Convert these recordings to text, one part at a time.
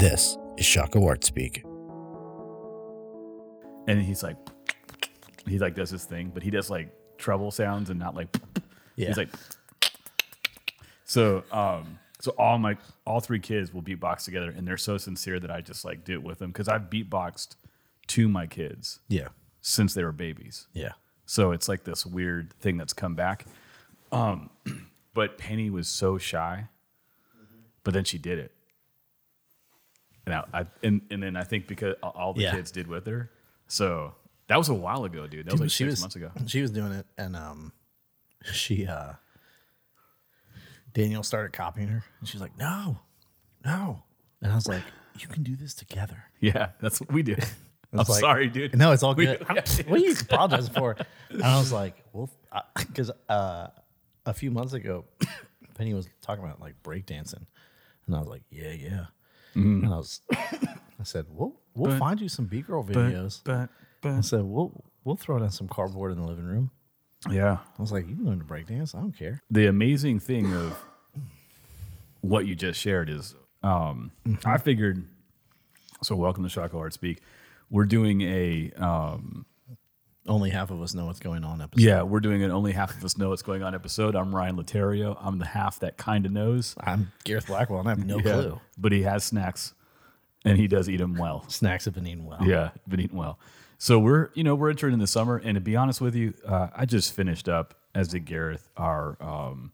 This is Shaka Art Speak. and he's like, he like does his thing, but he does like treble sounds and not like. Yeah. He's like. So, um, so all my all three kids will beatbox together, and they're so sincere that I just like do it with them because I've beatboxed to my kids Yeah. since they were babies. Yeah. So it's like this weird thing that's come back. Um, but Penny was so shy, but then she did it. And I, and, and then I think because all the Yeah. kids did with her. So that was a while ago, dude. That was like she six was months ago. She was doing it, and um, she uh, Daniel started copying her, and she's like, "No, no," and I was like, "You can do this together." Yeah, that's what we did. I'm like- sorry, dude. No, it's all We- good. what are you apologizing for? And I was like, "Well, because uh, a few months ago, Penny was talking about like breakdancing, and I was like, "Yeah, yeah," and I was, I said, "We'll we'll But- find you some B girl But, videos." but, I said, "We'll we'll throw down some cardboard in the living room." yeah. I was like, "You can learn to breakdance. I don't care." the amazing thing of what you just shared is um, I figured so welcome to Shaka Art Speak. We're doing a um, Only half of us know what's going on. Episode. yeah, we're doing an only half of us know what's going on episode. I'm Ryan Laterio. I'm the half that kind of knows. I'm Gareth Blackwell, and I have no Yeah. clue. But he has snacks and he does eat them well. Snacks have been eaten well. Yeah, been eating well. So we're you know we're entering in the summer, and to be honest with you, uh, I just finished up as did Gareth our um,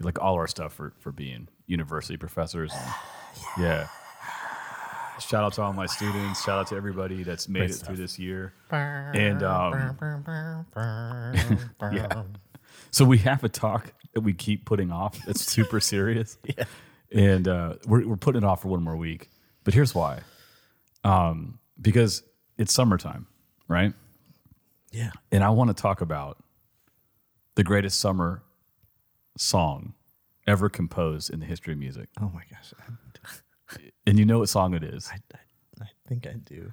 like all our stuff for for being university professors. yeah. Shout out to all my students. Shout out to everybody that's made Great it stuff. through this year. And um, yeah. So we have a talk that we keep putting off. It's super serious. Yeah. And uh, we're, we're putting it off for one more week. But here's why. Um, because it's summertime, right? Yeah. And I want to talk about the greatest summer song ever composed in the history of music. Oh my gosh. I, And you know what song it is? I, I think I do.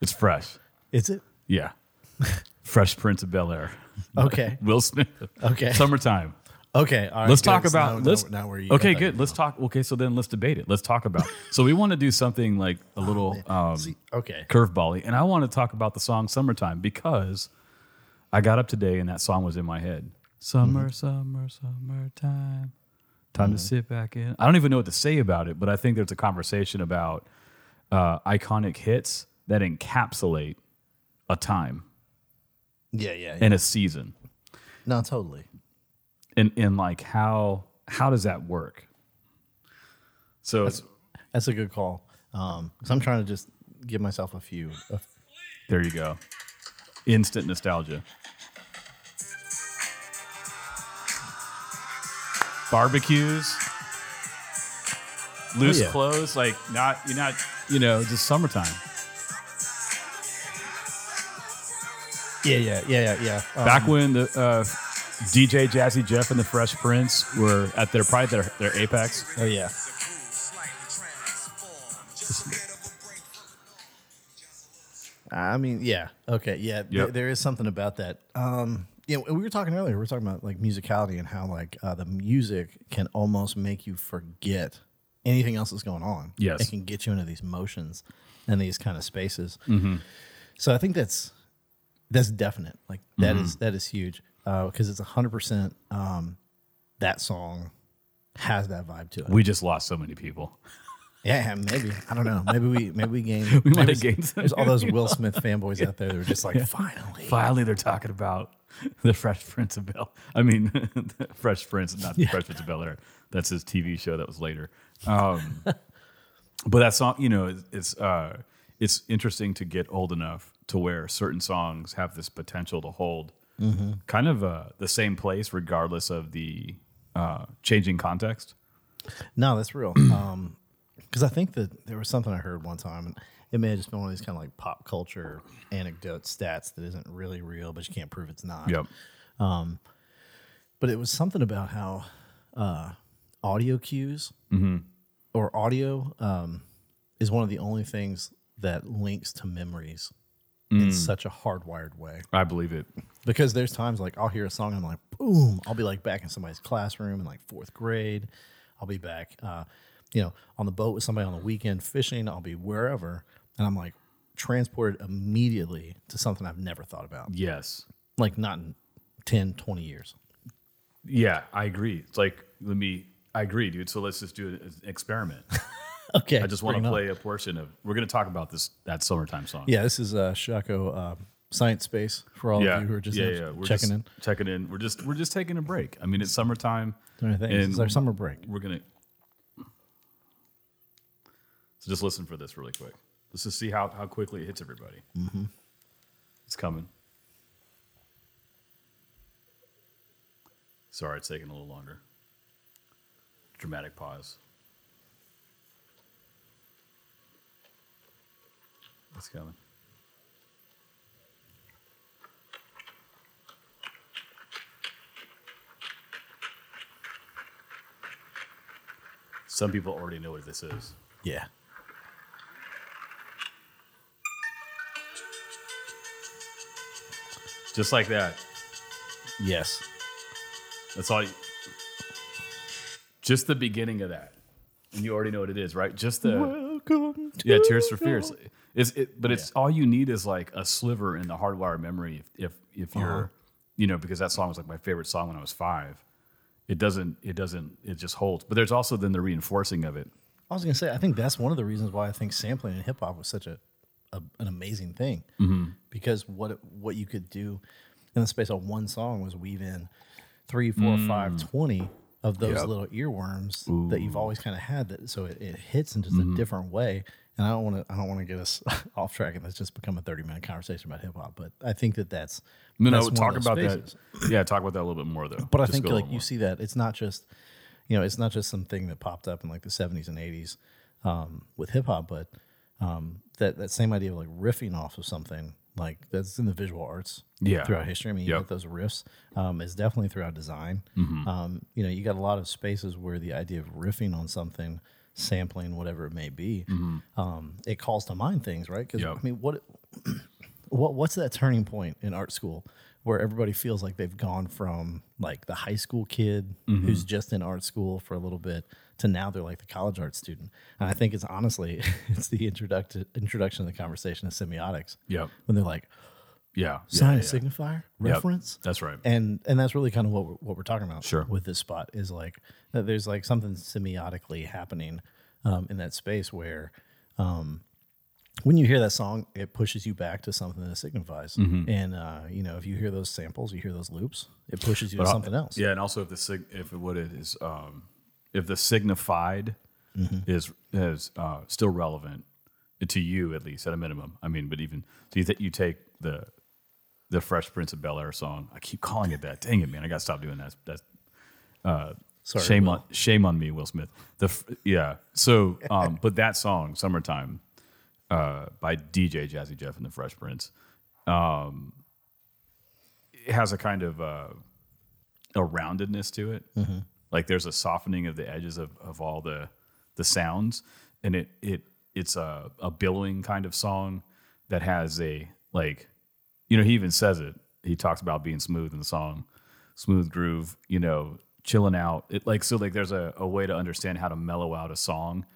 It's Fresh. Is it? Yeah. Fresh Prince of Bel Air. Okay. Will Smith. Okay. Summertime. Okay. All right. let's good. talk So about now, let's now, now where you okay good let's talk okay so then let's debate it let's talk about so we want to do something like a little um See, okay. curveball and i want to talk about the song summertime because i got up today and that song was in my head summer summer summertime time to sit back in i don't even know what to say about it but i think there's a conversation about uh, iconic hits that encapsulate a time Yeah. Yeah. yeah. and a season no, totally. and and like how how does that work so That's that's a good call. Um, because I'm trying to just give myself a few. A, there you go instant nostalgia barbecues loose Oh, yeah. clothes like not you're not you know just summertime yeah. Yeah. Yeah. Yeah. Yeah. Um, back when the uh, dj jazzy jeff and the fresh prince were at their probably their, their apex Oh yeah. I mean, yeah. Okay. Yeah. there- there is something about that. Um, you know, we were talking earlier. We were talking about like musicality and how like uh, the music can almost make you forget anything else that's going on. Yes. It can get you into these motions and these kind of spaces. Mm-hmm. So I think that's that's definite. Like that Mm-hmm. is that is huge because it's hundred percent. Um, that song has that vibe to it. we just lost so many people Yeah, maybe. I don't know. Maybe we maybe we gained. We might have gained some. There's all those Will Smith fanboys out there that are just like, finally. Finally, they're talking about the Fresh Prince of Bel. I mean, the Fresh Prince, not the Fresh Prince of Bel Air. That's his TV show that was later. Um, but that song, you know, it's it's, uh, it's interesting to get old enough to where certain songs have this potential to hold kind of uh, the same place, regardless of the uh, changing context. No, that's real. Um, because I think that there was something I heard one time, and it may have just been one of these kind of like pop culture anecdote stats that isn't really real, but you can't prove it's not. Yep. But it was something about how uh, audio cues Mm-hmm. or audio um, is one of the only things that links to memories Mm. in such a hardwired way. I believe it. because there's times like I'll hear a song and I'm like, boom, I'll be like back in somebody's classroom in like fourth grade. I'll be back. Uh, you know, on the boat with somebody on the weekend fishing. I'll be wherever, and I'm like transported immediately to something I've never thought about, Yes. like not in 10, 20 years. Yeah, I agree. It's like let me. I agree, dude. So let's just do an experiment. Okay, I just want to play a portion of. We're going to talk about this that summertime song. Yeah, this is uh, Shaco uh, Science Space for all yeah, of you who are just yeah, yeah. We're checking in. Checking in. We're just we're just taking a break. I mean, it's summertime. And It's our summer break. We're gonna. So just listen for this really quick. Let's just see how how quickly it hits everybody. Mm-hmm. It's coming. Sorry, it's taking a little longer. Dramatic pause. It's coming. Some people already know what this is. Yeah. Just like that. Yes. That's all. You, just the beginning of that, and you already know what it is, right? Just the Welcome to yeah, Tears for Fears. Is it? But it's all you need is like a sliver in the hardwired memory. If if, if you're, Uh-huh. you know, because that song was like my favorite song when I was five. It doesn't. It doesn't. It just holds. But there's also then the reinforcing of it. I was gonna say, I think that's one of the reasons why I think sampling in hip hop was such a, a an amazing thing, Mm-hmm. because what what you could do in the space of one song was weave in three, four, five, twenty of those Mm. Yep. little earworms that you've always kind of had. That so it, it hits in just Mm-hmm. a different way. And I don't want to I don't want to get us off track and let's just become a thirty minute conversation about hip hop. But I think that that's No, that's no. Talk about spaces. that. Yeah, talk about that a little bit more though. But I think like you more. see that it's not just, you know, it's not just something that popped up in like the seventies and eighties um, with hip hop, but um, that that same idea of like riffing off of something like that's in the visual arts Yeah. throughout history. I mean, you Yep. get those riffs um, is definitely throughout design. Mm-hmm. Um, you know, you got a lot of spaces where the idea of riffing on something, sampling whatever it may be, um, it calls to mind things, right? Because Mm-hmm. Yep. I mean, what what what's that turning point in art school where everybody feels like they've gone from like the high school kid Mm-hmm. who's just in art school for a little bit to now they're like the college art student and i think it's honestly it's the introduction introduction of the conversation of semiotics Yeah. when they're like Yeah. sign yeah, signifier Yep. reference That's right. and and that's really kind of what we're, what we're talking about Sure. with this spot is like that there's like something semiotically happening um, in that space where um, when you hear that song it pushes you back to something that signifies Mm-hmm. and uh, you know if you hear those samples you hear those loops it pushes you But to al- something else Yeah, and also if the sig- if what it is, um, if the signified Mm-hmm. is is uh, still relevant to you at least at a minimum. I mean, but even so, you, th- you take the the Fresh Prince of Bel Air song. I keep calling it that. Dang it, man! I got to stop doing that. That's Sorry, shame Will. on shame on me, Will Smith. The yeah. So, um, but that song, "Summertime," uh, by DJ Jazzy Jeff and the Fresh Prince, um, it has a kind of uh, a roundedness to it. Mm-hmm. Like there's a softening of the edges of, of all the the sounds, and it it it's a a billowing kind of song that has a like, you know, he even says it. He talks about being smooth in the song, smooth groove. You know, chilling out. It like so like there's a, a way to understand how to mellow out a song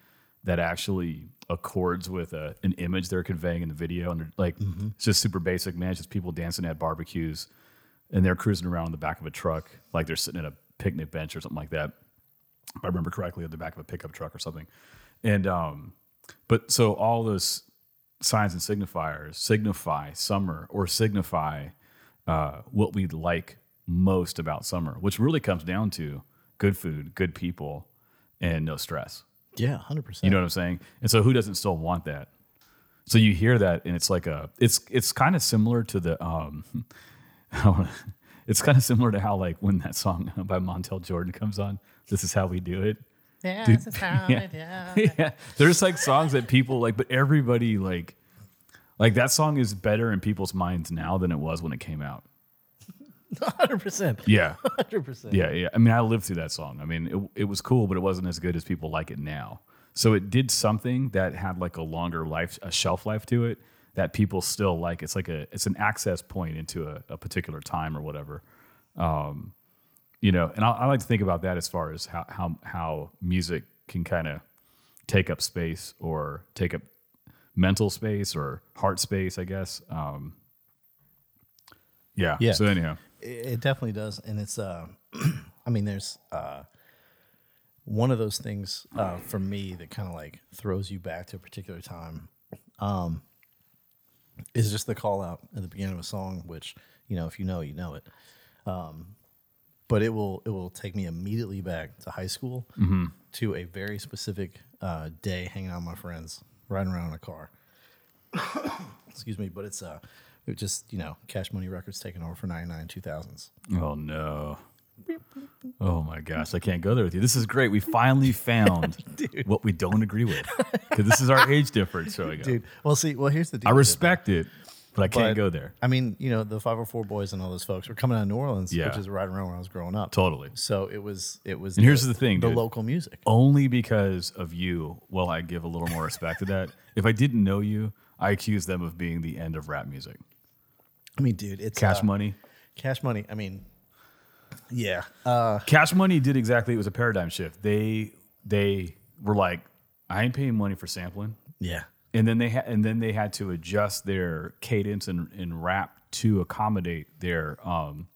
that actually accords with a, an image they're conveying in the video. And like, mm-hmm. it's just super basic, man. It's just people dancing at barbecues and they're cruising around in the back of a truck, like they're sitting at a picnic bench or something like that. If I remember correctly, at the back of a pickup truck or something. And, um, but so all those signs and signifiers signify summer or signify uh, what we like most about summer, which really comes down to good food, good people, and no stress. yeah 100% You know what I'm saying? And so who doesn't still want that? So you hear that and it's like a it's it's kind of similar to the um it's kind of similar to how like when that song by Montel Jordan comes on, this is how we do it. yeah, Dude, this is how yeah. it is. yeah. There's like songs that people like, but everybody like like that song is better in people's minds now than it was when it came out. 100% Yeah. 100% Yeah, yeah. I mean, I lived through that song. I mean, it, it was cool, but it wasn't as good as people like it now. So it did something that had like a longer life, a shelf life to it that people still like. It's like a, it's an access point into a, a particular time or whatever. Um, you know, and I, I like to think about that as far as how how how music can kind of take up space or take up mental space or heart space, I guess. Um, yeah. Yeah. So anyhow, It, it definitely does, and it's. Uh, I mean, there's uh, one of those things uh, for me that kind of like throws you back to a particular time. Um, is just the call out at the beginning of a song, which you know, if you know, you know it. Um, but it will it will take me immediately back to high school to a very specific uh, day hanging out with my friends, riding around in a car. Excuse me, but it's uh, it just you know, Cash Money Records taking over for ninety nine two thousands. oh no. Oh my gosh, I can't go there with you. This is great. We finally found what we don't agree with because this is our age difference showing up. dude. Well, see, well, here's the deal. I respect it, but I can't but- go there. I mean, you know, the 504 Boyz and all those folks were coming out of New Orleans, Yeah. which is right around where I was growing up. Totally. So it was, it was. And here's the thing, the dude. local music. Only because of you will I give a little more respect to that. If I didn't know you, I accuse them of being the end of rap music. I mean, dude, it's Cash uh, Money. Cash money. I mean, yeah. Uh, Cash Money did exactly. It was a paradigm shift. They they were like, I ain't paying money for sampling. yeah. and then they had and then they had to adjust their cadence and, and rap to accommodate their um,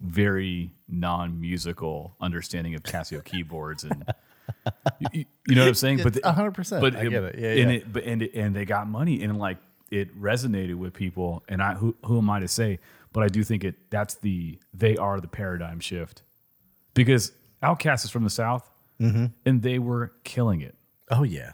very non-musical understanding of Casio keyboards and you, you know what I'm saying? But the- 100%. But I get it. Yeah, and yeah. it but and it, and they got money and like it resonated with people. And I who who am I to say? But I do think it that's the they are the paradigm shift because Outkast is from the South Mm-hmm. and they were killing it. Oh, yeah.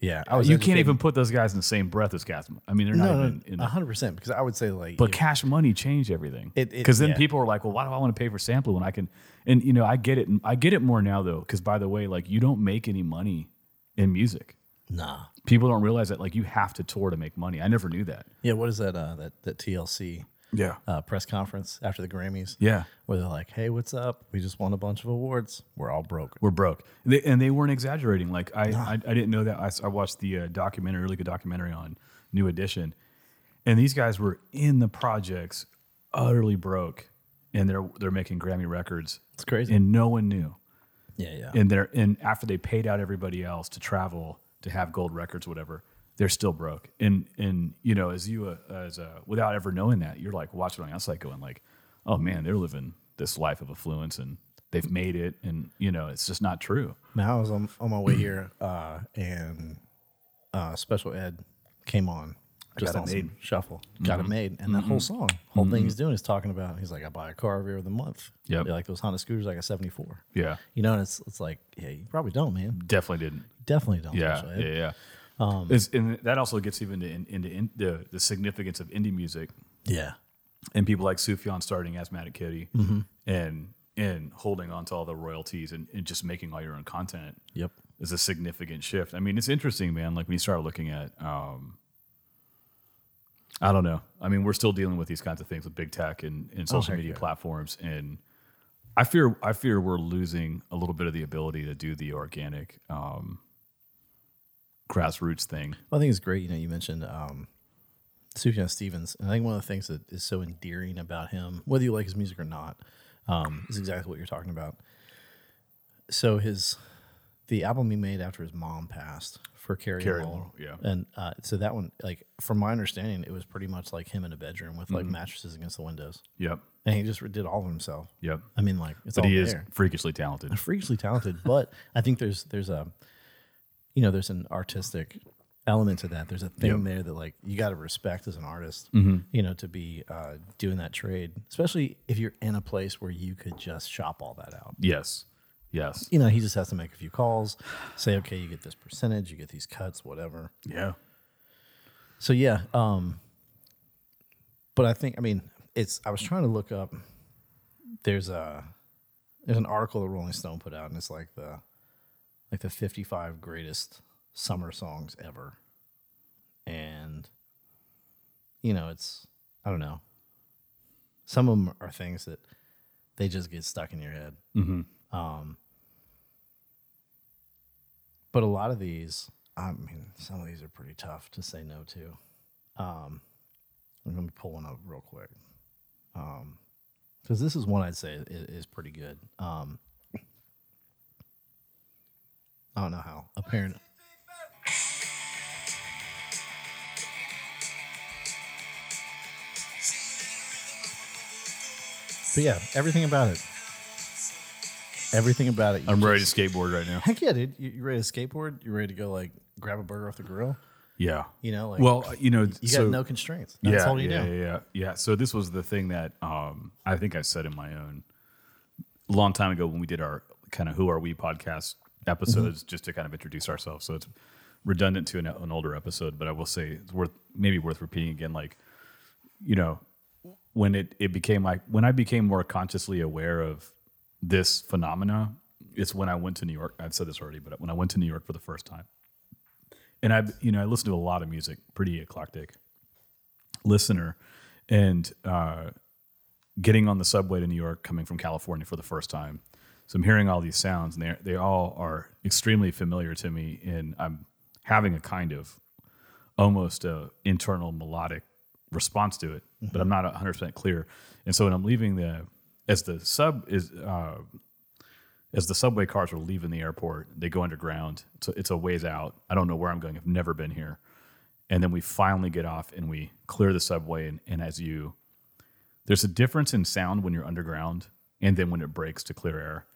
Yeah. I was You can't even put those guys in the same breath as Cash. I mean, they're not No, even in no, 100%. Because I would say, like, but Cash Money changed everything. Because then yeah. people are like, "Well, why do I want to pay for sampling when I can?" And you know, I get it. I get it more now though. Because by the way, like you don't make any money in music. nah. People don't realize that. Like you have to tour to make money. I never knew that. Yeah. What is that, uh, that, that TLC Yeah. uh, press conference after the Grammys? Yeah. Where they're like, hey, what's up? We just won a bunch of awards. We're all broke. We're broke, they, and they weren't exaggerating. Like I, I, I didn't know that. I watched the uh, documentary, really good documentary on New Edition, and these guys were in the projects, utterly broke, and they're they're making Grammy records. It's crazy. and no one knew. yeah. Yeah. And they're and after they paid out everybody else to travel to have gold records, whatever, they're still broke. And and you know, as you uh, as uh, without ever knowing that, you're like watching on the outside, going like, oh man, they're living this life of affluence and they've made it, and you know, it's just not true. Now I was on, on my way here, uh, and uh, Special Ed came on. Just Got It on some Made. Mm-hmm. shuffle, got it made, and that whole song, whole thing he's doing is talking about. He's like, I buy a car every other month. Yeah. Like those Honda scooters, like a seventy four. Yeah, You know, and it's it's like, yeah, you probably don't, man. definitely didn't. Definitely don't. Yeah, yeah, yeah. Um, and that also gets even into, into in, the the significance of indie music yeah, and people like Sufjan starting Asthmatic Kitty and and holding on to all the royalties and, and just making all your own content Yep. is a significant shift. I mean, it's interesting, man. Like when you start looking at, um, I don't know. I mean, we're still dealing with these kinds of things with big tech and, and social heck media yeah. platforms, and I fear I fear we're losing a little bit of the ability to do the organic um, grassroots thing. Well, I think it's great. You know, you mentioned um, Sufjan Stevens, and I think one of the things that is so endearing about him, whether you like his music or not, um, is exactly what you're talking about. So his the album he made after his mom passed for Carrie, Carrie yeah. and uh, so that one, like from my understanding, it was pretty much like him in a bedroom with Mm-hmm. like mattresses against the windows, Yep, and he just did all of himself. yep. I mean, like it's But all he is freakishly talented. freakishly talented, but I think there's there's a you know there's an artistic element to that. There's a thing Yep. there that like you got to respect as an artist, Mm-hmm. you know, to be uh, doing that trade, especially if you're in a place where you could just shop all that out. Yes, yes, You know, he just has to make a few calls, say, okay, you get this percentage, you get these cuts, whatever. yeah. So yeah, um, but I think I mean it's. I was trying to look up. There's a there's an article that Rolling Stone put out, and it's like the like the 55 greatest summer songs ever, and you know it's I don't know. Some of them are things that they just get stuck in your head. Um, but a lot of these, I mean, some of these are pretty tough to say no to. Um, I'm going to pull one up real quick. Because this is one I'd say is, is pretty good. Um, I don't know how. Apparent. But yeah, everything about it. Everything about it. I'm just- ready to skateboard right now. Heck yeah, dude. You, you ready to skateboard? You ready to go like grab a burger off the grill? Yeah. You know, like Well, you know, you so, got no constraints. That's yeah, all you yeah, do. yeah, yeah, yeah. So this was the thing that um, I think I said in my own long time ago when we did our kind of "Who Are We" podcast episodes, Mm-hmm. just to kind of introduce ourselves. So it's redundant to an, an older episode, but I will say it's worth maybe worth repeating again. Like, you know, when it it became like when I became more consciously aware of this phenomena, it's when I went to New York. I've said this already, but when I went to New York for the first time, and I, you know, I listened to a lot of music, pretty eclectic listener, and uh, getting on the subway to New York, coming from California for the first time. So I'm hearing all these sounds, and they they all are extremely familiar to me, and I'm having a kind of almost a internal melodic response to it, but I'm not 100 percent clear. And so when I'm leaving the as the sub is uh, as the subway cars are leaving the airport, they go underground. So it's a ways out. I don't know where I'm going. I've never been here. And then we finally get off and we clear the subway. And, and as you, there's a difference in sound when you're underground and then when it breaks to clear air.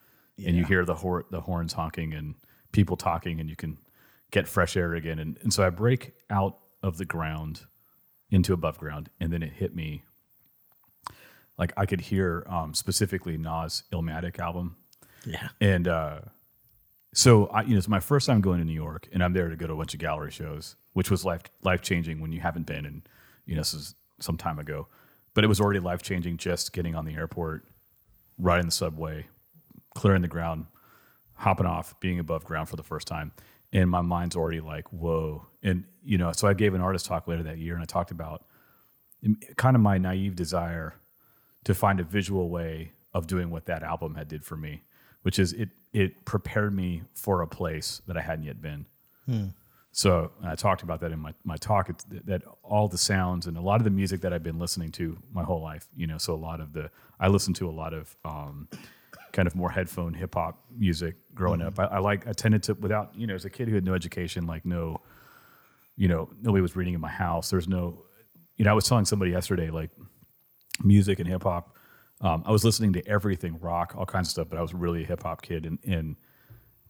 And you hear the, hor- the horns honking and people talking, and you can get fresh air again. And, and so I break out of the ground into above ground. And then it hit me like I could hear um, specifically Nas Illmatic album Yeah. and uh, so I, you know, it's my first time going to New York, and I'm there to go to a bunch of gallery shows, which was life life changing when you haven't been, and you know, this is some time ago, but it was already life changing just getting on the airport, riding the subway, clearing the ground, hopping off, being above ground for the first time, and my mind's already like, whoa, and you know, so I gave an artist talk later that year, and I talked about kind of my naive desire to find a visual way of doing what that album had did for me, which is it it prepared me for a place that I hadn't yet been. So I talked about that in my, my talk. It's th- that all the sounds and a lot of the music that I've been listening to my whole life, you know, so a lot of the I listen to a lot of um, kind of more headphone hip hop music growing up. I, I like I tended to without you know as a kid who had no education, like no, you know, nobody was reading in my house. There's no, you know, I was telling somebody yesterday like music and hip hop. Um, I was listening to everything, rock, all kinds of stuff, but I was really a hip hop kid, and, and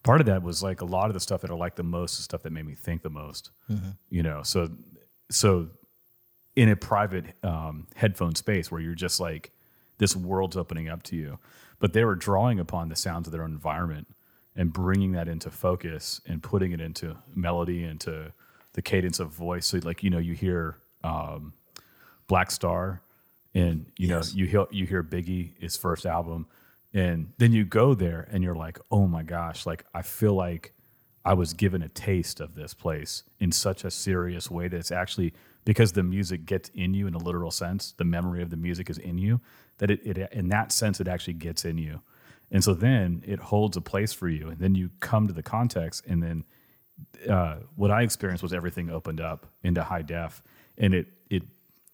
part of that was like a lot of the stuff that I liked the most is stuff that made me think the most. You know, so so in a private um, headphone space where you're just like this world's opening up to you, but they were drawing upon the sounds of their own environment and bringing that into focus and putting it into melody into the cadence of voice. So like you know you hear um, Black Star, and you know you hear you hear Biggie his first album, and then you go there and you're like, oh my gosh, like I feel like I was given a taste of this place in such a serious way that it's actually because the music gets in you in a literal sense, the memory of the music is in you, that it, it in that sense it actually gets in you. And so then it holds a place for you. And then you come to the context and then uh, what I experienced was everything opened up into high def, and it it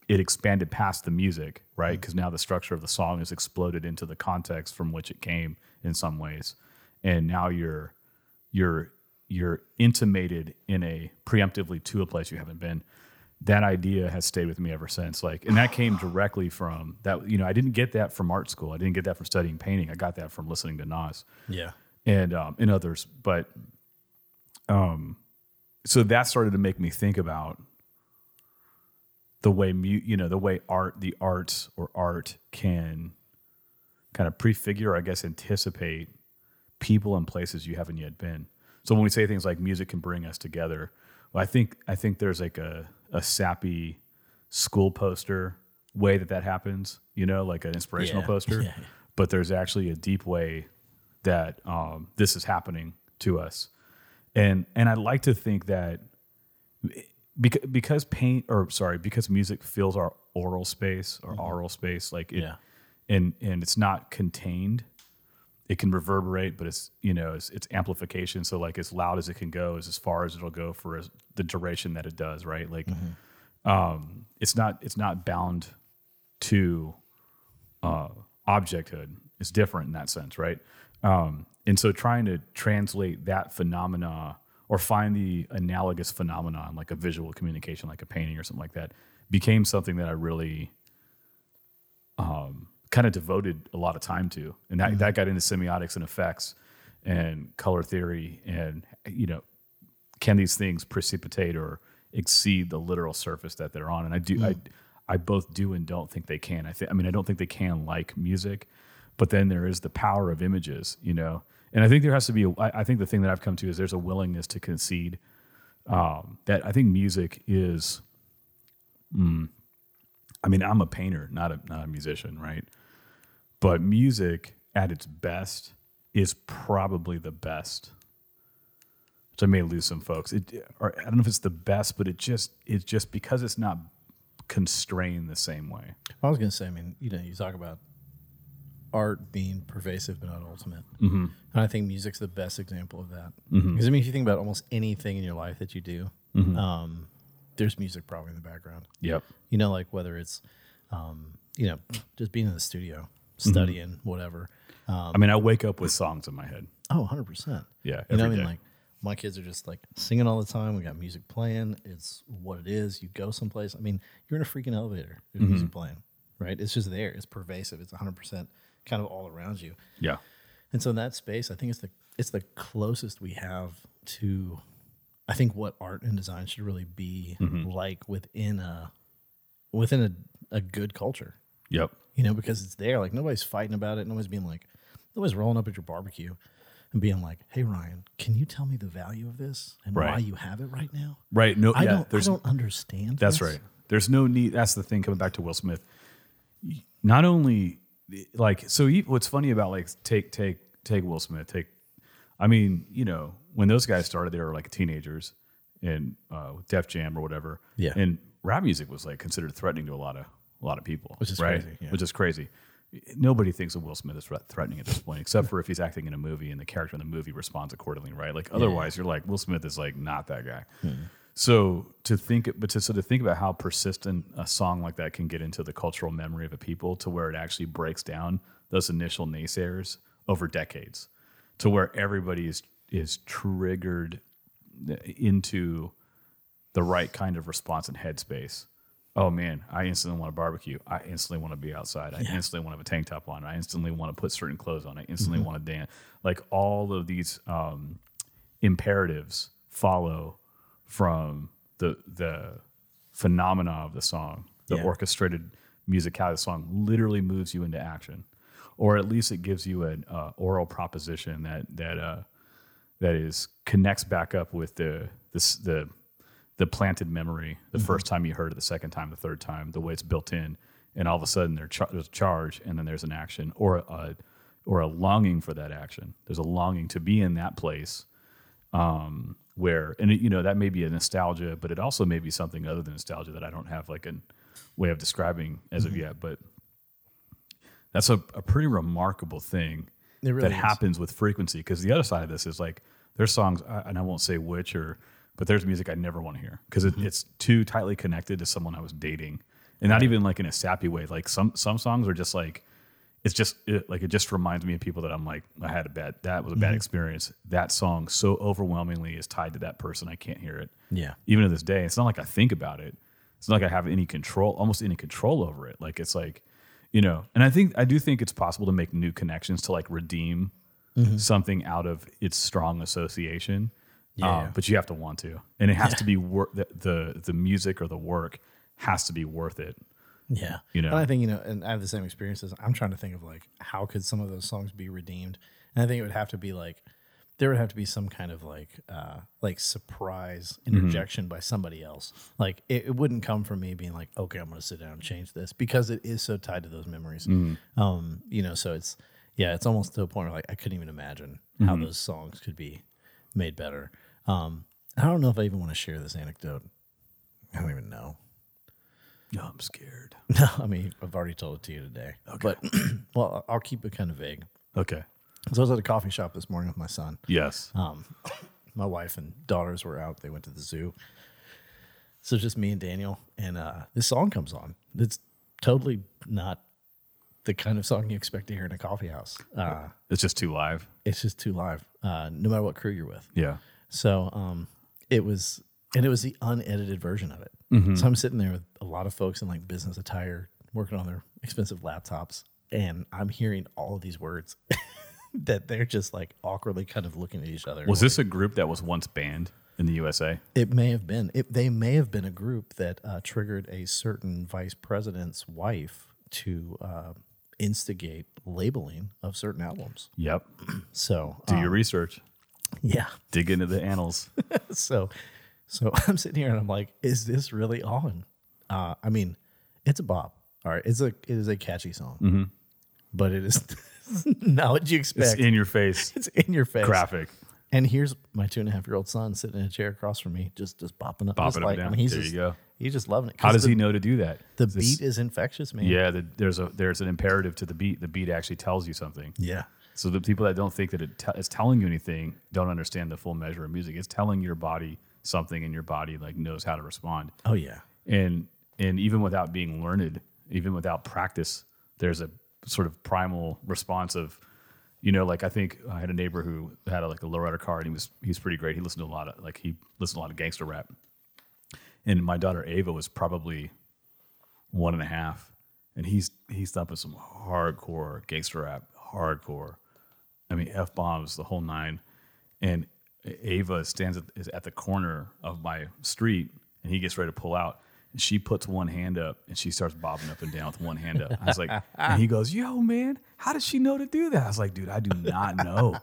it expanded past the music, right? Because now the structure of the song is exploded into the context from which it came in some ways, and now you're you're you're intimated in a preemptively to a place you haven't been. That idea has stayed with me ever since. Like, and that came directly from that. You know, I didn't get that from art school. I didn't get that from studying painting. I got that from listening to Nas Yeah. and um, and others. But um, so that started to make me think about the way mu- you know the way art, the arts or art can kind of prefigure, I guess, anticipate people and places you haven't yet been. So when we say things like music can bring us together, well, I think I think there's like a a sappy school poster way that that happens. You know, like an inspirational Yeah. poster. Yeah. But there's actually a deep way that um, this is happening to us, and and I like to think that because because paint or sorry because music fills our oral space or oral space like it, Yeah. and and it's not contained it can reverberate but it's you know it's, it's amplification. So like as loud as it can go is as far as it'll go for as, the duration that it does right? Like um it's not it's not bound to uh objecthood. It's different in that sense, right? Um, and so trying to translate that phenomena or find the analogous phenomenon like a visual communication, like a painting or something like that, became something that I really um, kind of devoted a lot of time to, and that that got into semiotics and effects and color theory, and you know, can these things precipitate or exceed the literal surface that they're on? And I do, I, I both do and don't think they can. I think, I mean, I don't think they can like music, but then there is the power of images, you know. And I think there has to be. A, I, I think the thing that I've come to is there's a willingness to concede um, that I think music is. Mm, I mean, I'm a painter, not a not a musician, right? But music at its best is probably the best. Which I may lose some folks. It, or I don't know if it's the best, but it just it's just because it's not constrained the same way. I was gonna say, I mean, you know, you talk about art being pervasive but not ultimate, Mm-hmm. and I think music's the best example of that. Because I mean, if you think about almost anything in your life that you do, Mm-hmm. um, there's music probably in the background. Yep. You know, like whether it's, um, you know, just being in the studio, Mm-hmm. studying, whatever. I mean, I wake up with songs in my head. Oh, 100 percent. Yeah, You know, I mean, day. like my kids are just like singing all the time. We got music playing. It's what it is. You go someplace. I mean, you're in a freaking elevator. There's Mm-hmm. music playing, right? It's just there. It's pervasive. It's 100 percent kind of all around you. Yeah. And so in that space, I think it's the it's the closest we have to, I think what art and design should really be Mm-hmm. like within a within a, a good culture. Yep. You know, because it's there. Like nobody's fighting about it. Nobody's being like, nobody's rolling up at your barbecue and being like, "Hey Ryan, can you tell me the value of this and why you have it right now?" Right. No. I yeah. don't. I don't understand. That's this. right. There's no need. That's the thing. Coming back to Will Smith, not only like so. What's funny about like take take take Will Smith. Take, I mean, you know, when those guys started, they were like teenagers and uh, Def Jam or whatever. Yeah. And rap music was like considered threatening to a lot of a lot of people, Which is right? crazy, yeah. Which is crazy. Nobody thinks of Will Smith as threatening at this point, except for if he's acting in a movie and the character in the movie responds accordingly, right? Like otherwise, you're like Will Smith is like not that guy. Hmm. So to think, but to so to think about how persistent a song like that can get into the cultural memory of a people, to where it actually breaks down those initial naysayers over decades, to where everybody is is triggered eh, into the right kind of response and headspace. Oh man, I instantly want to barbecue. I instantly want to be outside. I instantly want to have a tank top on. I instantly want to put certain clothes on. I instantly Mm-hmm. want to dance. Like all of these um, imperatives follow from the the phenomena of the song. The Yeah. orchestrated musicality of the song literally moves you into action, or at least it gives you an uh, oral proposition that that uh, that is connects back up with the this the the planted memory the first time you heard it the second time the third time the way it's built in and all of a sudden there's a charge and then there's an action or a or a longing for that action. There's a longing to be in that place um, where and it, you know that may be a nostalgia but it also may be something other than nostalgia that i don't have like a way of describing as of yet but that's a, a pretty remarkable thing really that is. happens with frequency because the other side of this is like there's songs and i won't say which or but there's music i never want to hear because Mm-hmm. it's too tightly connected to someone i was dating and not even like in a sappy way like some some songs are just like it's just it, like it just reminds me of people that i'm like i had a bad that was a Mm-hmm. bad experience that song so overwhelmingly is tied to that person i can't hear it Yeah. even to this day. It's not like I think about it. It's not like I have any control, almost any control over it. Like it's like, you know, and I think I do think it's possible to make new connections to like redeem something out of its strong association. Yeah. Um, but you have to want to, and it has to be worth the, the the music or the work has to be worth it. Yeah. You know? And I think, you know, and I have the same experiences. I'm trying to think of like how could some of those songs be redeemed? And I think it would have to be like there would have to be some kind of like uh like surprise Mm-hmm. interjection by somebody else. Like it, it wouldn't come from me being like, okay, I'm gonna sit down and change this because it is so tied to those memories. Mm-hmm. Um, you know, so it's yeah, it's almost to a point where like I couldn't even imagine Mm-hmm. how those songs could be made better. Um I don't know if I even want to share this anecdote. I don't even know. No, I'm scared. No, I mean, I've already told it to you today. Okay. But, well, I'll keep it kind of vague. Okay. So I was at a coffee shop this morning with my son. Yes. Um, my wife and daughters were out. They went to the zoo. So it's just me and Daniel. And uh, this song comes on. It's totally not the kind of song you expect to hear in a coffee house. Uh, It's just too live. it's just too live, uh, no matter what crew you're with. Yeah. So um, it was, and it was the unedited version of it. Mm-hmm. So I'm sitting there with a lot of folks in like business attire, working on their expensive laptops, and I'm hearing all of these words that they're just like awkwardly kind of looking at each other. Was this a group that was once banned in the USA? It may have been. It, they may have been a group that uh, triggered a certain vice president's wife to uh, instigate labeling of certain albums. Yep. So, Do uh, your research. Yeah. Dig into the annals. So, so I'm sitting here and I'm like, is this really on? Uh, I mean, it's a bop. All right, it's a it is a catchy song, but it is not what you It's expect. in your face. It's in your face. Graphic. And here's my two and a half year old son sitting in a chair across from me, just just bopping up, Bopping just up like, and I down. mean, he's There just, you go. He's just loving it. How does the, he know to do that? The This- beat is infectious, man. Yeah, the, there's a there's an imperative to the beat. The beat actually tells you something. yeah, So the people that don't think that it te- it's telling you anything don't understand the full measure of music. It's telling your body something, and your body like knows how to respond. oh yeah, And and even without being learned, even without practice, there's a sort of primal response of, you know, like I think I had a neighbor who had a, like a lowrider car, and he was he's pretty great. He listened to a lot of like he listened to a lot of gangster rap. And my daughter Ava was probably one and a half, and he's he's thumping some hardcore gangster rap, hardcore. I mean, f bombs, the whole nine. And Ava stands at, is at the corner of my street, and he gets ready to pull out. And she puts one hand up, and she starts bobbing up and down with one hand up. I was like, and he goes, "Yo, man, how does she know to do that?" I was like, "Dude, I do not know.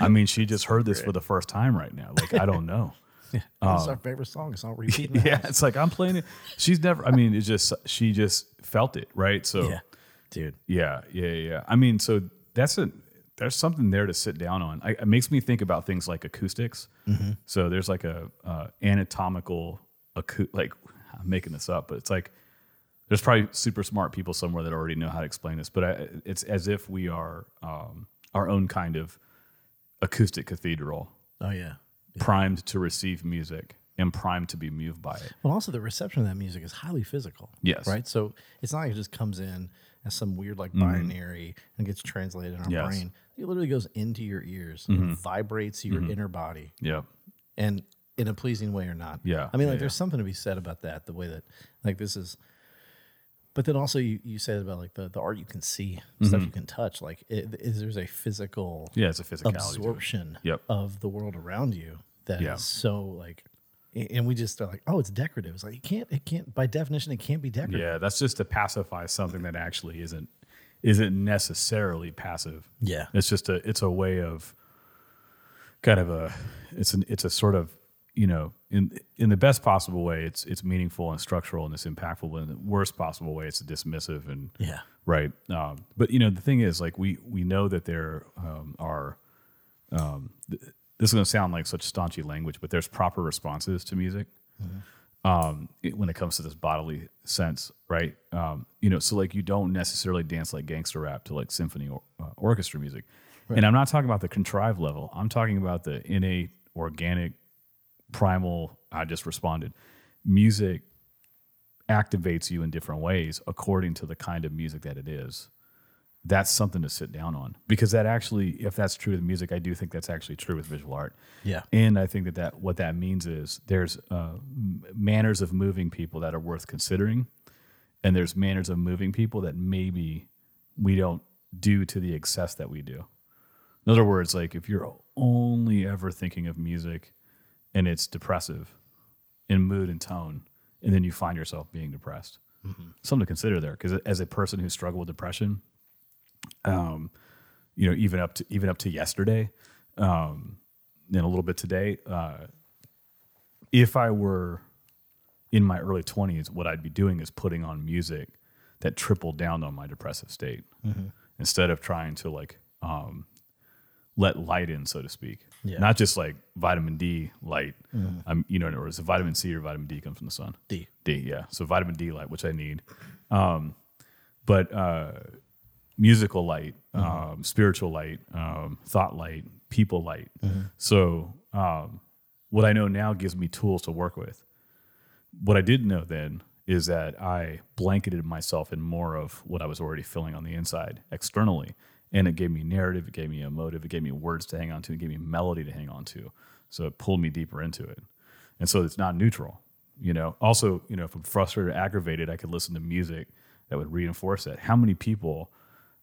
I mean, she just heard this for the first time right now. Like, I don't know." this is um, our favorite song. It's on repeat. yeah, house. it's like I'm playing it. She's never. I mean, it's just she just felt it, right? So yeah, dude. yeah, yeah, yeah. I mean, so that's a there's something there to sit down on. I, it makes me think about things like acoustics. So there's like a uh, anatomical acou- like I'm making this up, but it's like there's probably super smart people somewhere that already know how to explain this. But I, it's as if we are um, our own kind of acoustic cathedral, Oh yeah. primed to receive music and primed to be moved by it. Well, also the reception of that music is highly physical. Yes. Right. So it's not like it just comes in as some weird like mm-hmm. binary and gets translated in our Yes. brain. It literally goes into your ears, and mm-hmm. vibrates your mm-hmm. inner body, Yeah. and in a pleasing way or not. Yeah, I mean, yeah, like there's something to be said about that. The way that like this is. But then also you, you said about like the, the art you can see, stuff you can touch. Like it, is there's a physical Yeah, it's a physicality. absorption Yep. of the world around you that is Yeah. so like and we just are like oh it's decorative. It's like it can't it can't by definition it can't be decorative. Yeah, that's just to pacify something that actually isn't isn't necessarily passive. yeah. It's just a it's a way of kind of a it's an it's a sort of you know in in the best possible way it's it's meaningful and structural and it's impactful but in the worst possible way it's dismissive and yeah. right. Um, but you know the thing is like we we know that there um, are um, th- this is going to sound like such staunchy language but there's proper responses to music um, it- when it comes to this bodily sense, right? Um, you know, so like you don't necessarily dance like gangster rap to like symphony or uh, orchestra music. And I'm not talking about the contrived level. I'm talking about the innate, organic, primal. I just responded. Music activates you in different ways according to the kind of music that it is. That's something to sit down on because that actually, if that's true with music, I do think that's actually true with visual art. yeah And I think that, that what that means is there's uh, m- manners of moving people that are worth considering, and there's manners of moving people that maybe we don't do to the excess that we do. In other words, like if you're only ever thinking of music and it's depressive in mood and tone, and then you find yourself being depressed, something to consider there. Because as a person who struggled with depression, um, you know, even up to even up to yesterday, um, and a little bit today, uh, if I were in my early 20s, what I'd be doing is putting on music that tripled down on my depressive state instead of trying to like um, let light in, so to speak. Yeah. Not just like vitamin D light. I'm, you know, or is it vitamin C or vitamin D comes from the sun? d D, yeah. So vitamin D light, which I need. Um, but uh, musical light, um, spiritual light, um, thought light, people light. So um, what I know now gives me tools to work with. What I didn't know then is that I blanketed myself in more of what I was already feeling on the inside externally. And it gave me narrative, it gave me a motive, it gave me words to hang on to, it gave me melody to hang on to. So it pulled me deeper into it. And so it's not neutral. You know, also, you know, if I'm frustrated or aggravated, I could listen to music that would reinforce that. How many people,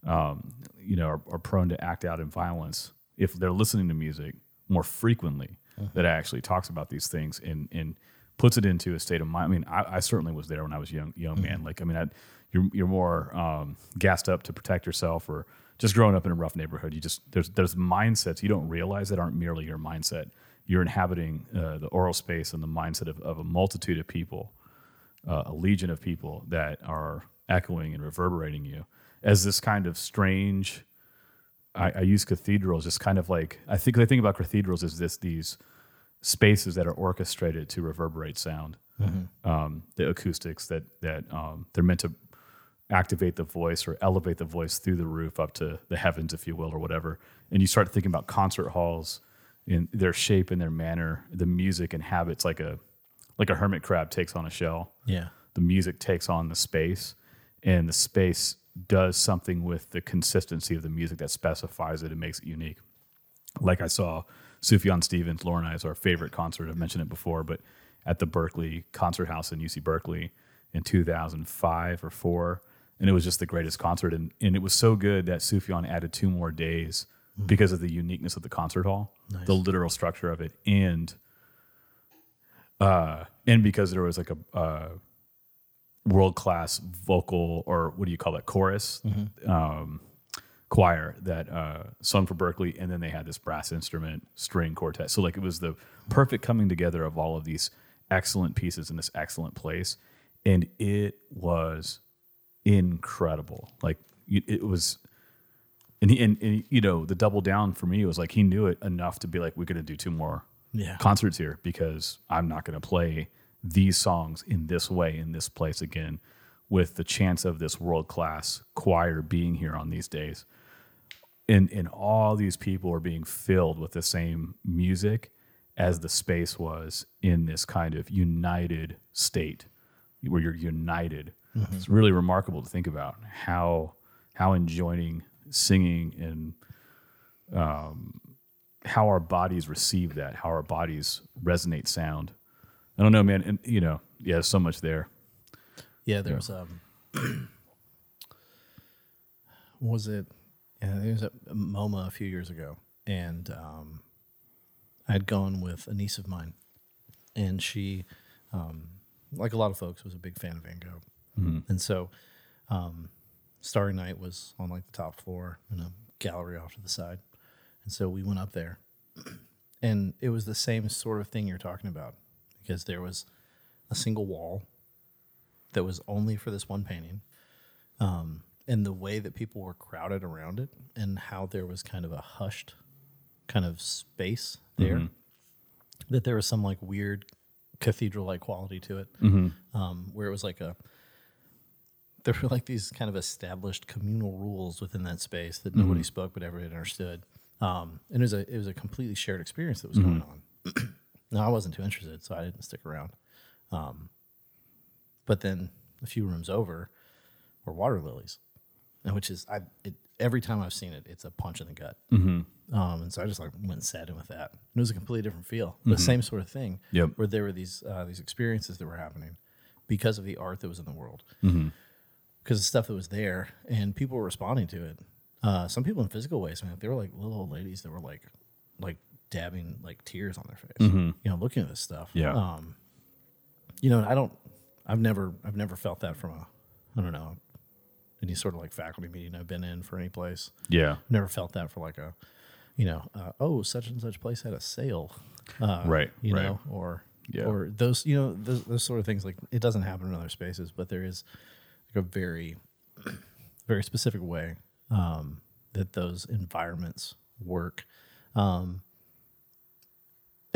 um, you know, are, are prone to act out in violence if they're listening to music more frequently that actually talks about these things and, and puts it into a state of mind. I mean, I, I certainly was there when I was young, young man. Like, I mean, I, you're, you're more um, gassed up to protect yourself or just growing up in a rough neighborhood. You just, there's, there's mindsets you don't realize that aren't merely your mindset. You're inhabiting uh, the oral space and the mindset of, of a multitude of people, uh, a legion of people that are echoing and reverberating you as this kind of strange, I, I use cathedrals just kind of like I think the thing about cathedrals is this these spaces that are orchestrated to reverberate sound, um, the acoustics that that um, they're meant to activate the voice or elevate the voice through the roof up to the heavens, if you will, or whatever. And you start thinking about concert halls in their shape and their manner, the music and habits, like a like a hermit crab takes on a shell Yeah. the music takes on the space and the space does something with the consistency of the music that specifies it and makes it unique. Like i saw sufjan stevens laura and i's our favorite concert. I've mentioned it before but at the berkeley concert house in uc berkeley in 2005 or 4 and it was just the greatest concert. And, and it was so good that sufjan added two more days because of the uniqueness of the concert hall the literal structure of it. And uh, and because there was like a uh, world class vocal or what do you call it chorus um, choir that uh, sung for Berkeley, and then they had this brass instrument string quartet. So like it was the perfect coming together of all of these excellent pieces in this excellent place, and it was incredible. Like it was. And, he, and, and you know the double down for me was like he knew it enough to be like we're going to do two more Yeah. concerts here because I'm not going to play these songs in this way in this place again with the chance of this world class choir being here on these days. And and all these people are being filled with the same music as the space was in this kind of united state where you're united. It's really remarkable to think about how how enjoining singing and um, how our bodies receive that, how our bodies resonate sound. I don't know, man. And you know, yeah, there's so much there. Yeah, there was um was it yeah, there was a MoMA a few years ago and um I'd gone with a niece of mine and she um like a lot of folks was a big fan of Van Gogh. And so um Starry Night was on like the top floor in a gallery off to the side. And so we went up there and it was the same sort of thing you're talking about because there was a single wall that was only for this one painting. Um, and the way that people were crowded around it and how there was kind of a hushed kind of space there, that there was some like weird cathedral like quality to it, um, where it was like a, there were like these kind of established communal rules within that space that nobody spoke but everybody understood. Um, and it was a it was a completely shared experience that was going on. now I wasn't too interested, so I didn't stick around. Um, but then a few rooms over were water lilies, and which is I it, every time I've seen it, it's a punch in the gut. Um, and so I just like went and sat in with that. And it was a completely different feel. The same sort of thing. Yep. Where there were these uh, these experiences that were happening because of the art that was in the world, because the stuff that was there, and people were responding to it. Uh, some people in physical ways, man, they were like little old ladies that were like, like dabbing like tears on their face, you know, looking at this stuff. Yeah. Um, you know, I don't, I've never, I've never felt that from a, I don't know, any sort of like faculty meeting I've been in for any place. Yeah. Never felt that for like a, you know, uh, oh, such and such place had a sale, uh, Right, You right. know, or Yeah. or those, you know, those, those sort of things. Like it doesn't happen in other spaces, but there is like a very, very specific way um, that those environments work. Um,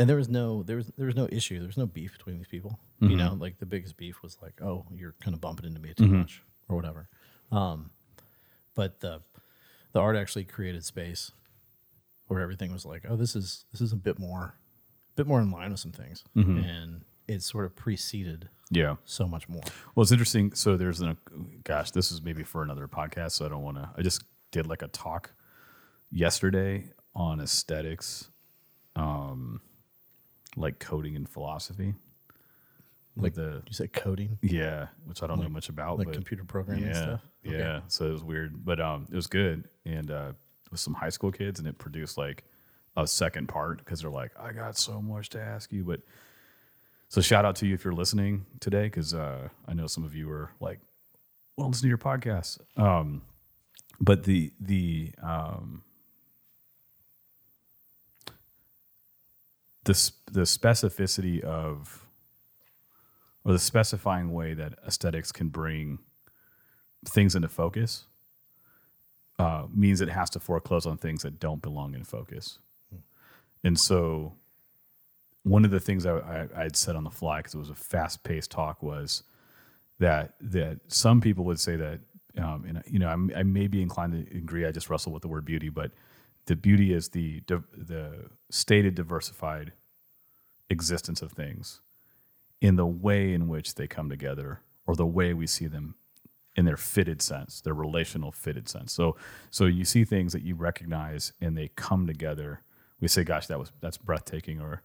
and there was no there was there was no issue. There was no beef between these people. You know, like the biggest beef was like, oh, you're kind of bumping into me too much or whatever. Um, but the the art actually created space where everything was like, oh, this is this is a bit more, a bit more in line with some things, and it sort of preceded Yeah. so much more. Well, it's interesting. So there's a gosh, this is maybe for another podcast. So I don't want to, I just did like a talk yesterday on aesthetics, um, like coding and philosophy. Like the, You said coding, yeah, which I don't know much about, like but computer programming yeah, stuff. Okay. yeah. So it was weird, but um, it was good. And uh, with some high school kids, and it produced like a second part because they're like, I got so much to ask you. But so shout out to you if you're listening today, because uh, I know some of you are like, well, listen to your podcast. Um, but the the um, the the specificity of or the specifying way that aesthetics can bring things into focus uh, means it has to foreclose on things that don't belong in focus. And so, one of the things I, I, I had said on the fly because it was a fast paced talk was that that some people would say that, um, and you know, I'm, I may be inclined to agree. I just wrestle with the word beauty, but the beauty is the the stated diversified existence of things in the way in which they come together or the way we see them in their fitted sense, their relational fitted sense. So so you see things that you recognize and they come together. We say, gosh, that was that's breathtaking, or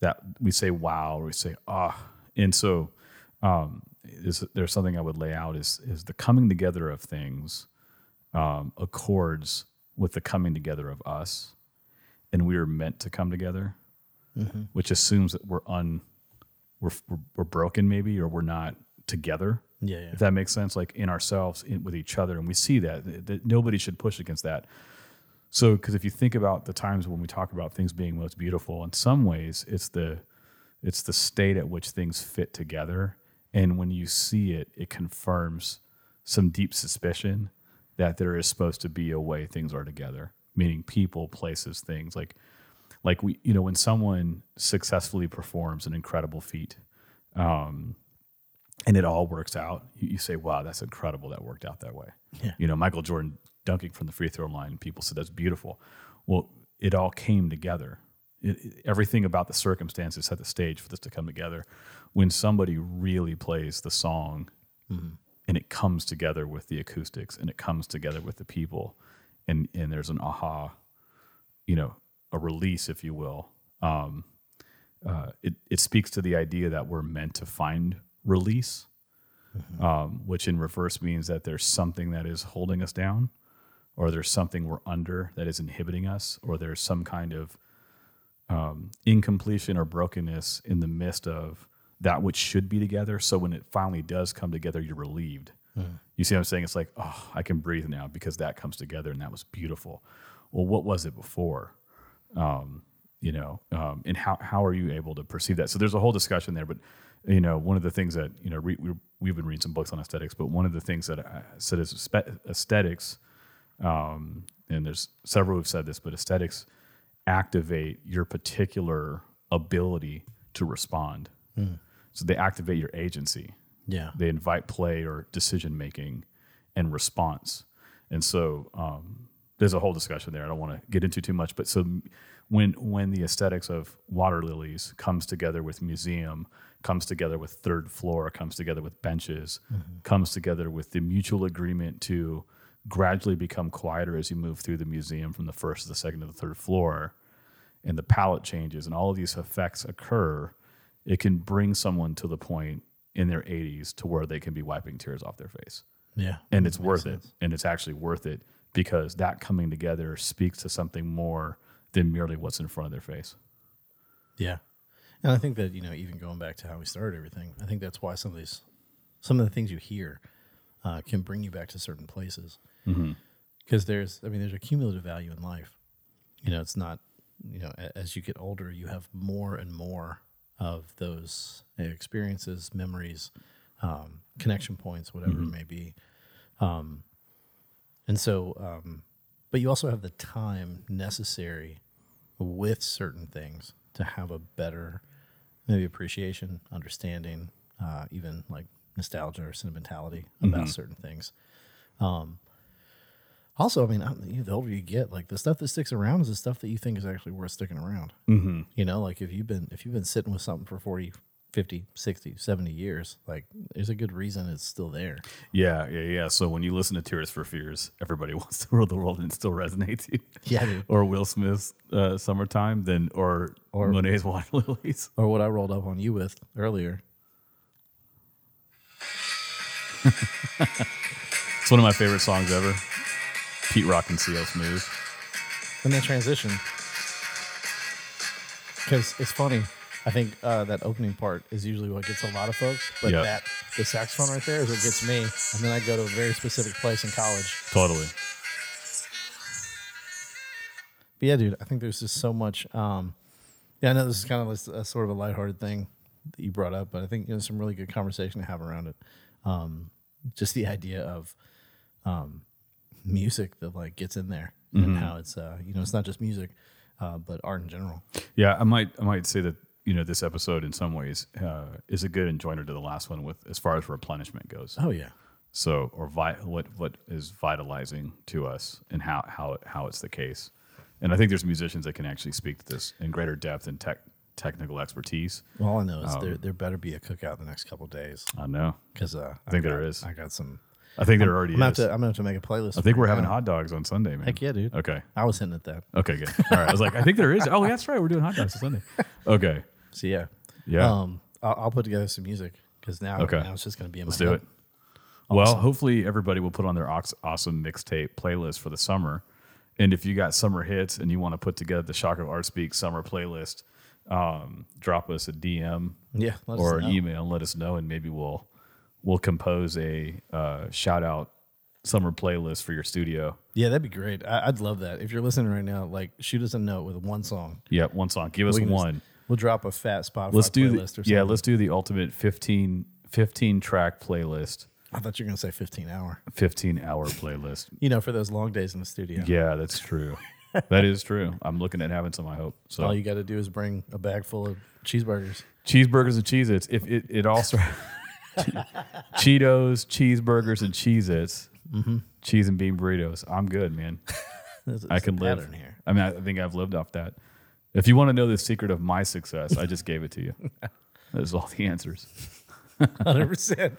that we say wow, or we say, ah. And so um is, there's something I would lay out is is the coming together of things um, accords with the coming together of us, and we are meant to come together, mm-hmm. which assumes that we're un we're, we're, we're broken maybe or we're not together Yeah, yeah. if that makes sense like in ourselves in, with each other and we see that, that, that nobody should push against that so because if you think about the times when we talk about things being most beautiful in some ways it's the it's the state at which things fit together and when you see it it confirms some deep suspicion that there is supposed to be a way things are together meaning people places things. Like like we you know when someone successfully performs an incredible feat um, and it all works out you, you say wow that's incredible that worked out that way. Yeah. you know michael jordan dunking from the free throw line people said that's beautiful. Well it all came together. It, it- everything about the circumstances set the stage for this to come together. When somebody really plays the song and it comes together with the acoustics and it comes together with the people and and there's an aha you know a release if you will. Um, uh, it, it speaks to the idea that we're meant to find release um, which in reverse means that there's something that is holding us down or there's something we're under that is inhibiting us or there's some kind of um, incompletion or brokenness in the midst of that which should be together. So when it finally does come together you're relieved. You see what i'm saying? It's like oh i can breathe now because that comes together and that was beautiful. Well what was it before? Um, you know, um, and how how are you able to perceive that? So there's a whole discussion there, but you know, one of the things that you know re, we, we've been reading some books on aesthetics, but one of the things that I said is aesthetics, um, and there's several who've said this, but aesthetics activate your particular ability to respond. So they activate your agency. Yeah. they invite play or decision making and response. And so um, there's a whole discussion there. I don't want to get into too much but so when when the aesthetics of water lilies comes together with museum comes together with third floor comes together with benches comes together with the mutual agreement to gradually become quieter as you move through the museum from the first to the second to the third floor and the palette changes and all of these effects occur, it can bring someone to the point in their 80s to where they can be wiping tears off their face. Yeah. And it's worth sense. it. And it's actually worth it because that coming together speaks to something more than merely what's in front of their face. Yeah. And I think that, you know, even going back to how we started everything, I think that's why some of these, some of the things you hear uh, can bring you back to certain places. Because there's, I mean, there's a cumulative value in life. You know, it's not, you know, as you get older, you have more and more of those experiences, memories, um, connection points, whatever it may be. Um, and so, um, but you also have the time necessary with certain things to have a better maybe appreciation, understanding, uh, even like nostalgia or sentimentality about certain things. Um, also, I mean, I- you know, the older you get, like the stuff that sticks around is the stuff that you think is actually worth sticking around. Mm-hmm. You know, like if you've been if you've been sitting with something for 40, 50, 60, 70 years. Like there's a good reason it's still there. Yeah, yeah, yeah. So when you listen to Tears for Fears, everybody wants to rule the world and it still resonates you. Yeah, dude. or Will Smith's uh, Summertime, then or or Monet's Water Lilies. Or what I rolled up on you with earlier. It's one of my favorite songs ever. Pete Rock and CL Smooth. And then transition. Because it's funny. I think uh, that opening part is usually what gets a lot of folks, but Yep. that the saxophone right there is what gets me. And then I go to a very specific place in college. Totally. But yeah, dude, I think there's just so much. Um, yeah, I know this is kind of a, a sort of a lighthearted thing that you brought up, but I think you know some really good conversation to have around it. Um, just the idea of um, music that like gets in there and how it's uh, you know it's not just music, uh, but art in general. Yeah, I might I might say that you know this episode in some ways uh, is a good enjoiner to the last one with as far as replenishment goes. Oh yeah, So or vi- what what is vitalizing to us and how how how it's the case. And I think there's musicians that can actually speak to this in greater depth and tech technical expertise. Well, all I know is there there better be a cookout the next couple of days I know. because uh, I think got, there is. I got some. I think there already I'm gonna, have to, I'm gonna have to make a playlist. I think we're having hot dogs on Sunday, man. Heck yeah, dude. Okay. I was hitting at that. Okay, good. All right. I was like, I think there is. Oh, yeah, that's right. We're doing hot dogs on Sunday. Okay. So yeah, Yeah. Um, I'll, I'll put together some music because now, Okay. now it's just gonna be in Let's my do head. it. Well, hopefully everybody will put on their ox- awesome mixtape playlist for the summer. And if you got summer hits and you want to put together the Shaka Art Speak summer playlist, um, drop us a DM Yeah, let us or an know. email and let us know, and maybe we'll we'll compose a uh, shout out summer playlist for your studio. Yeah, that'd be great. I, I'd love that. If you're listening right now, like shoot us a note with one song. Yeah, one song. Give us We can just- one. We'll drop a fat Spotify Let's do playlist the, or something. yeah. Let's do the ultimate 15, 15 track playlist, I thought you were gonna say 15 hour. fifteen hour playlist. You know, for those long days in the studio. Yeah, that's true. that is true. I'm looking at having some. I hope so. All you got to do is bring a bag full of cheeseburgers. cheeseburgers and Cheez-Its. If it, it also Cheetos, cheeseburgers, and Cheez-Its, Mm-hmm. cheese and bean burritos. I'm good, man. There's, I can live. pattern here. I mean, I think I've lived off that. If you want to know the secret of my success, I just gave it to you. Those are all the answers. 100%.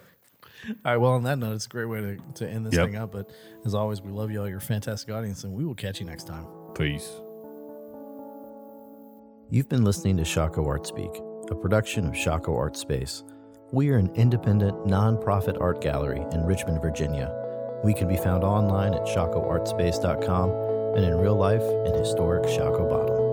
All right. Well, on that note, it's a great way to, to end this Yep. thing up. But as always, we love y'all, your fantastic audience, and we will catch you next time. Peace. You've been listening to Shaka Art Speak, a production of Shaco Art Space. We are an independent, nonprofit art gallery in Richmond, Virginia. We can be found online at shacoartspace.com and in real life in historic Shockoe Bottom.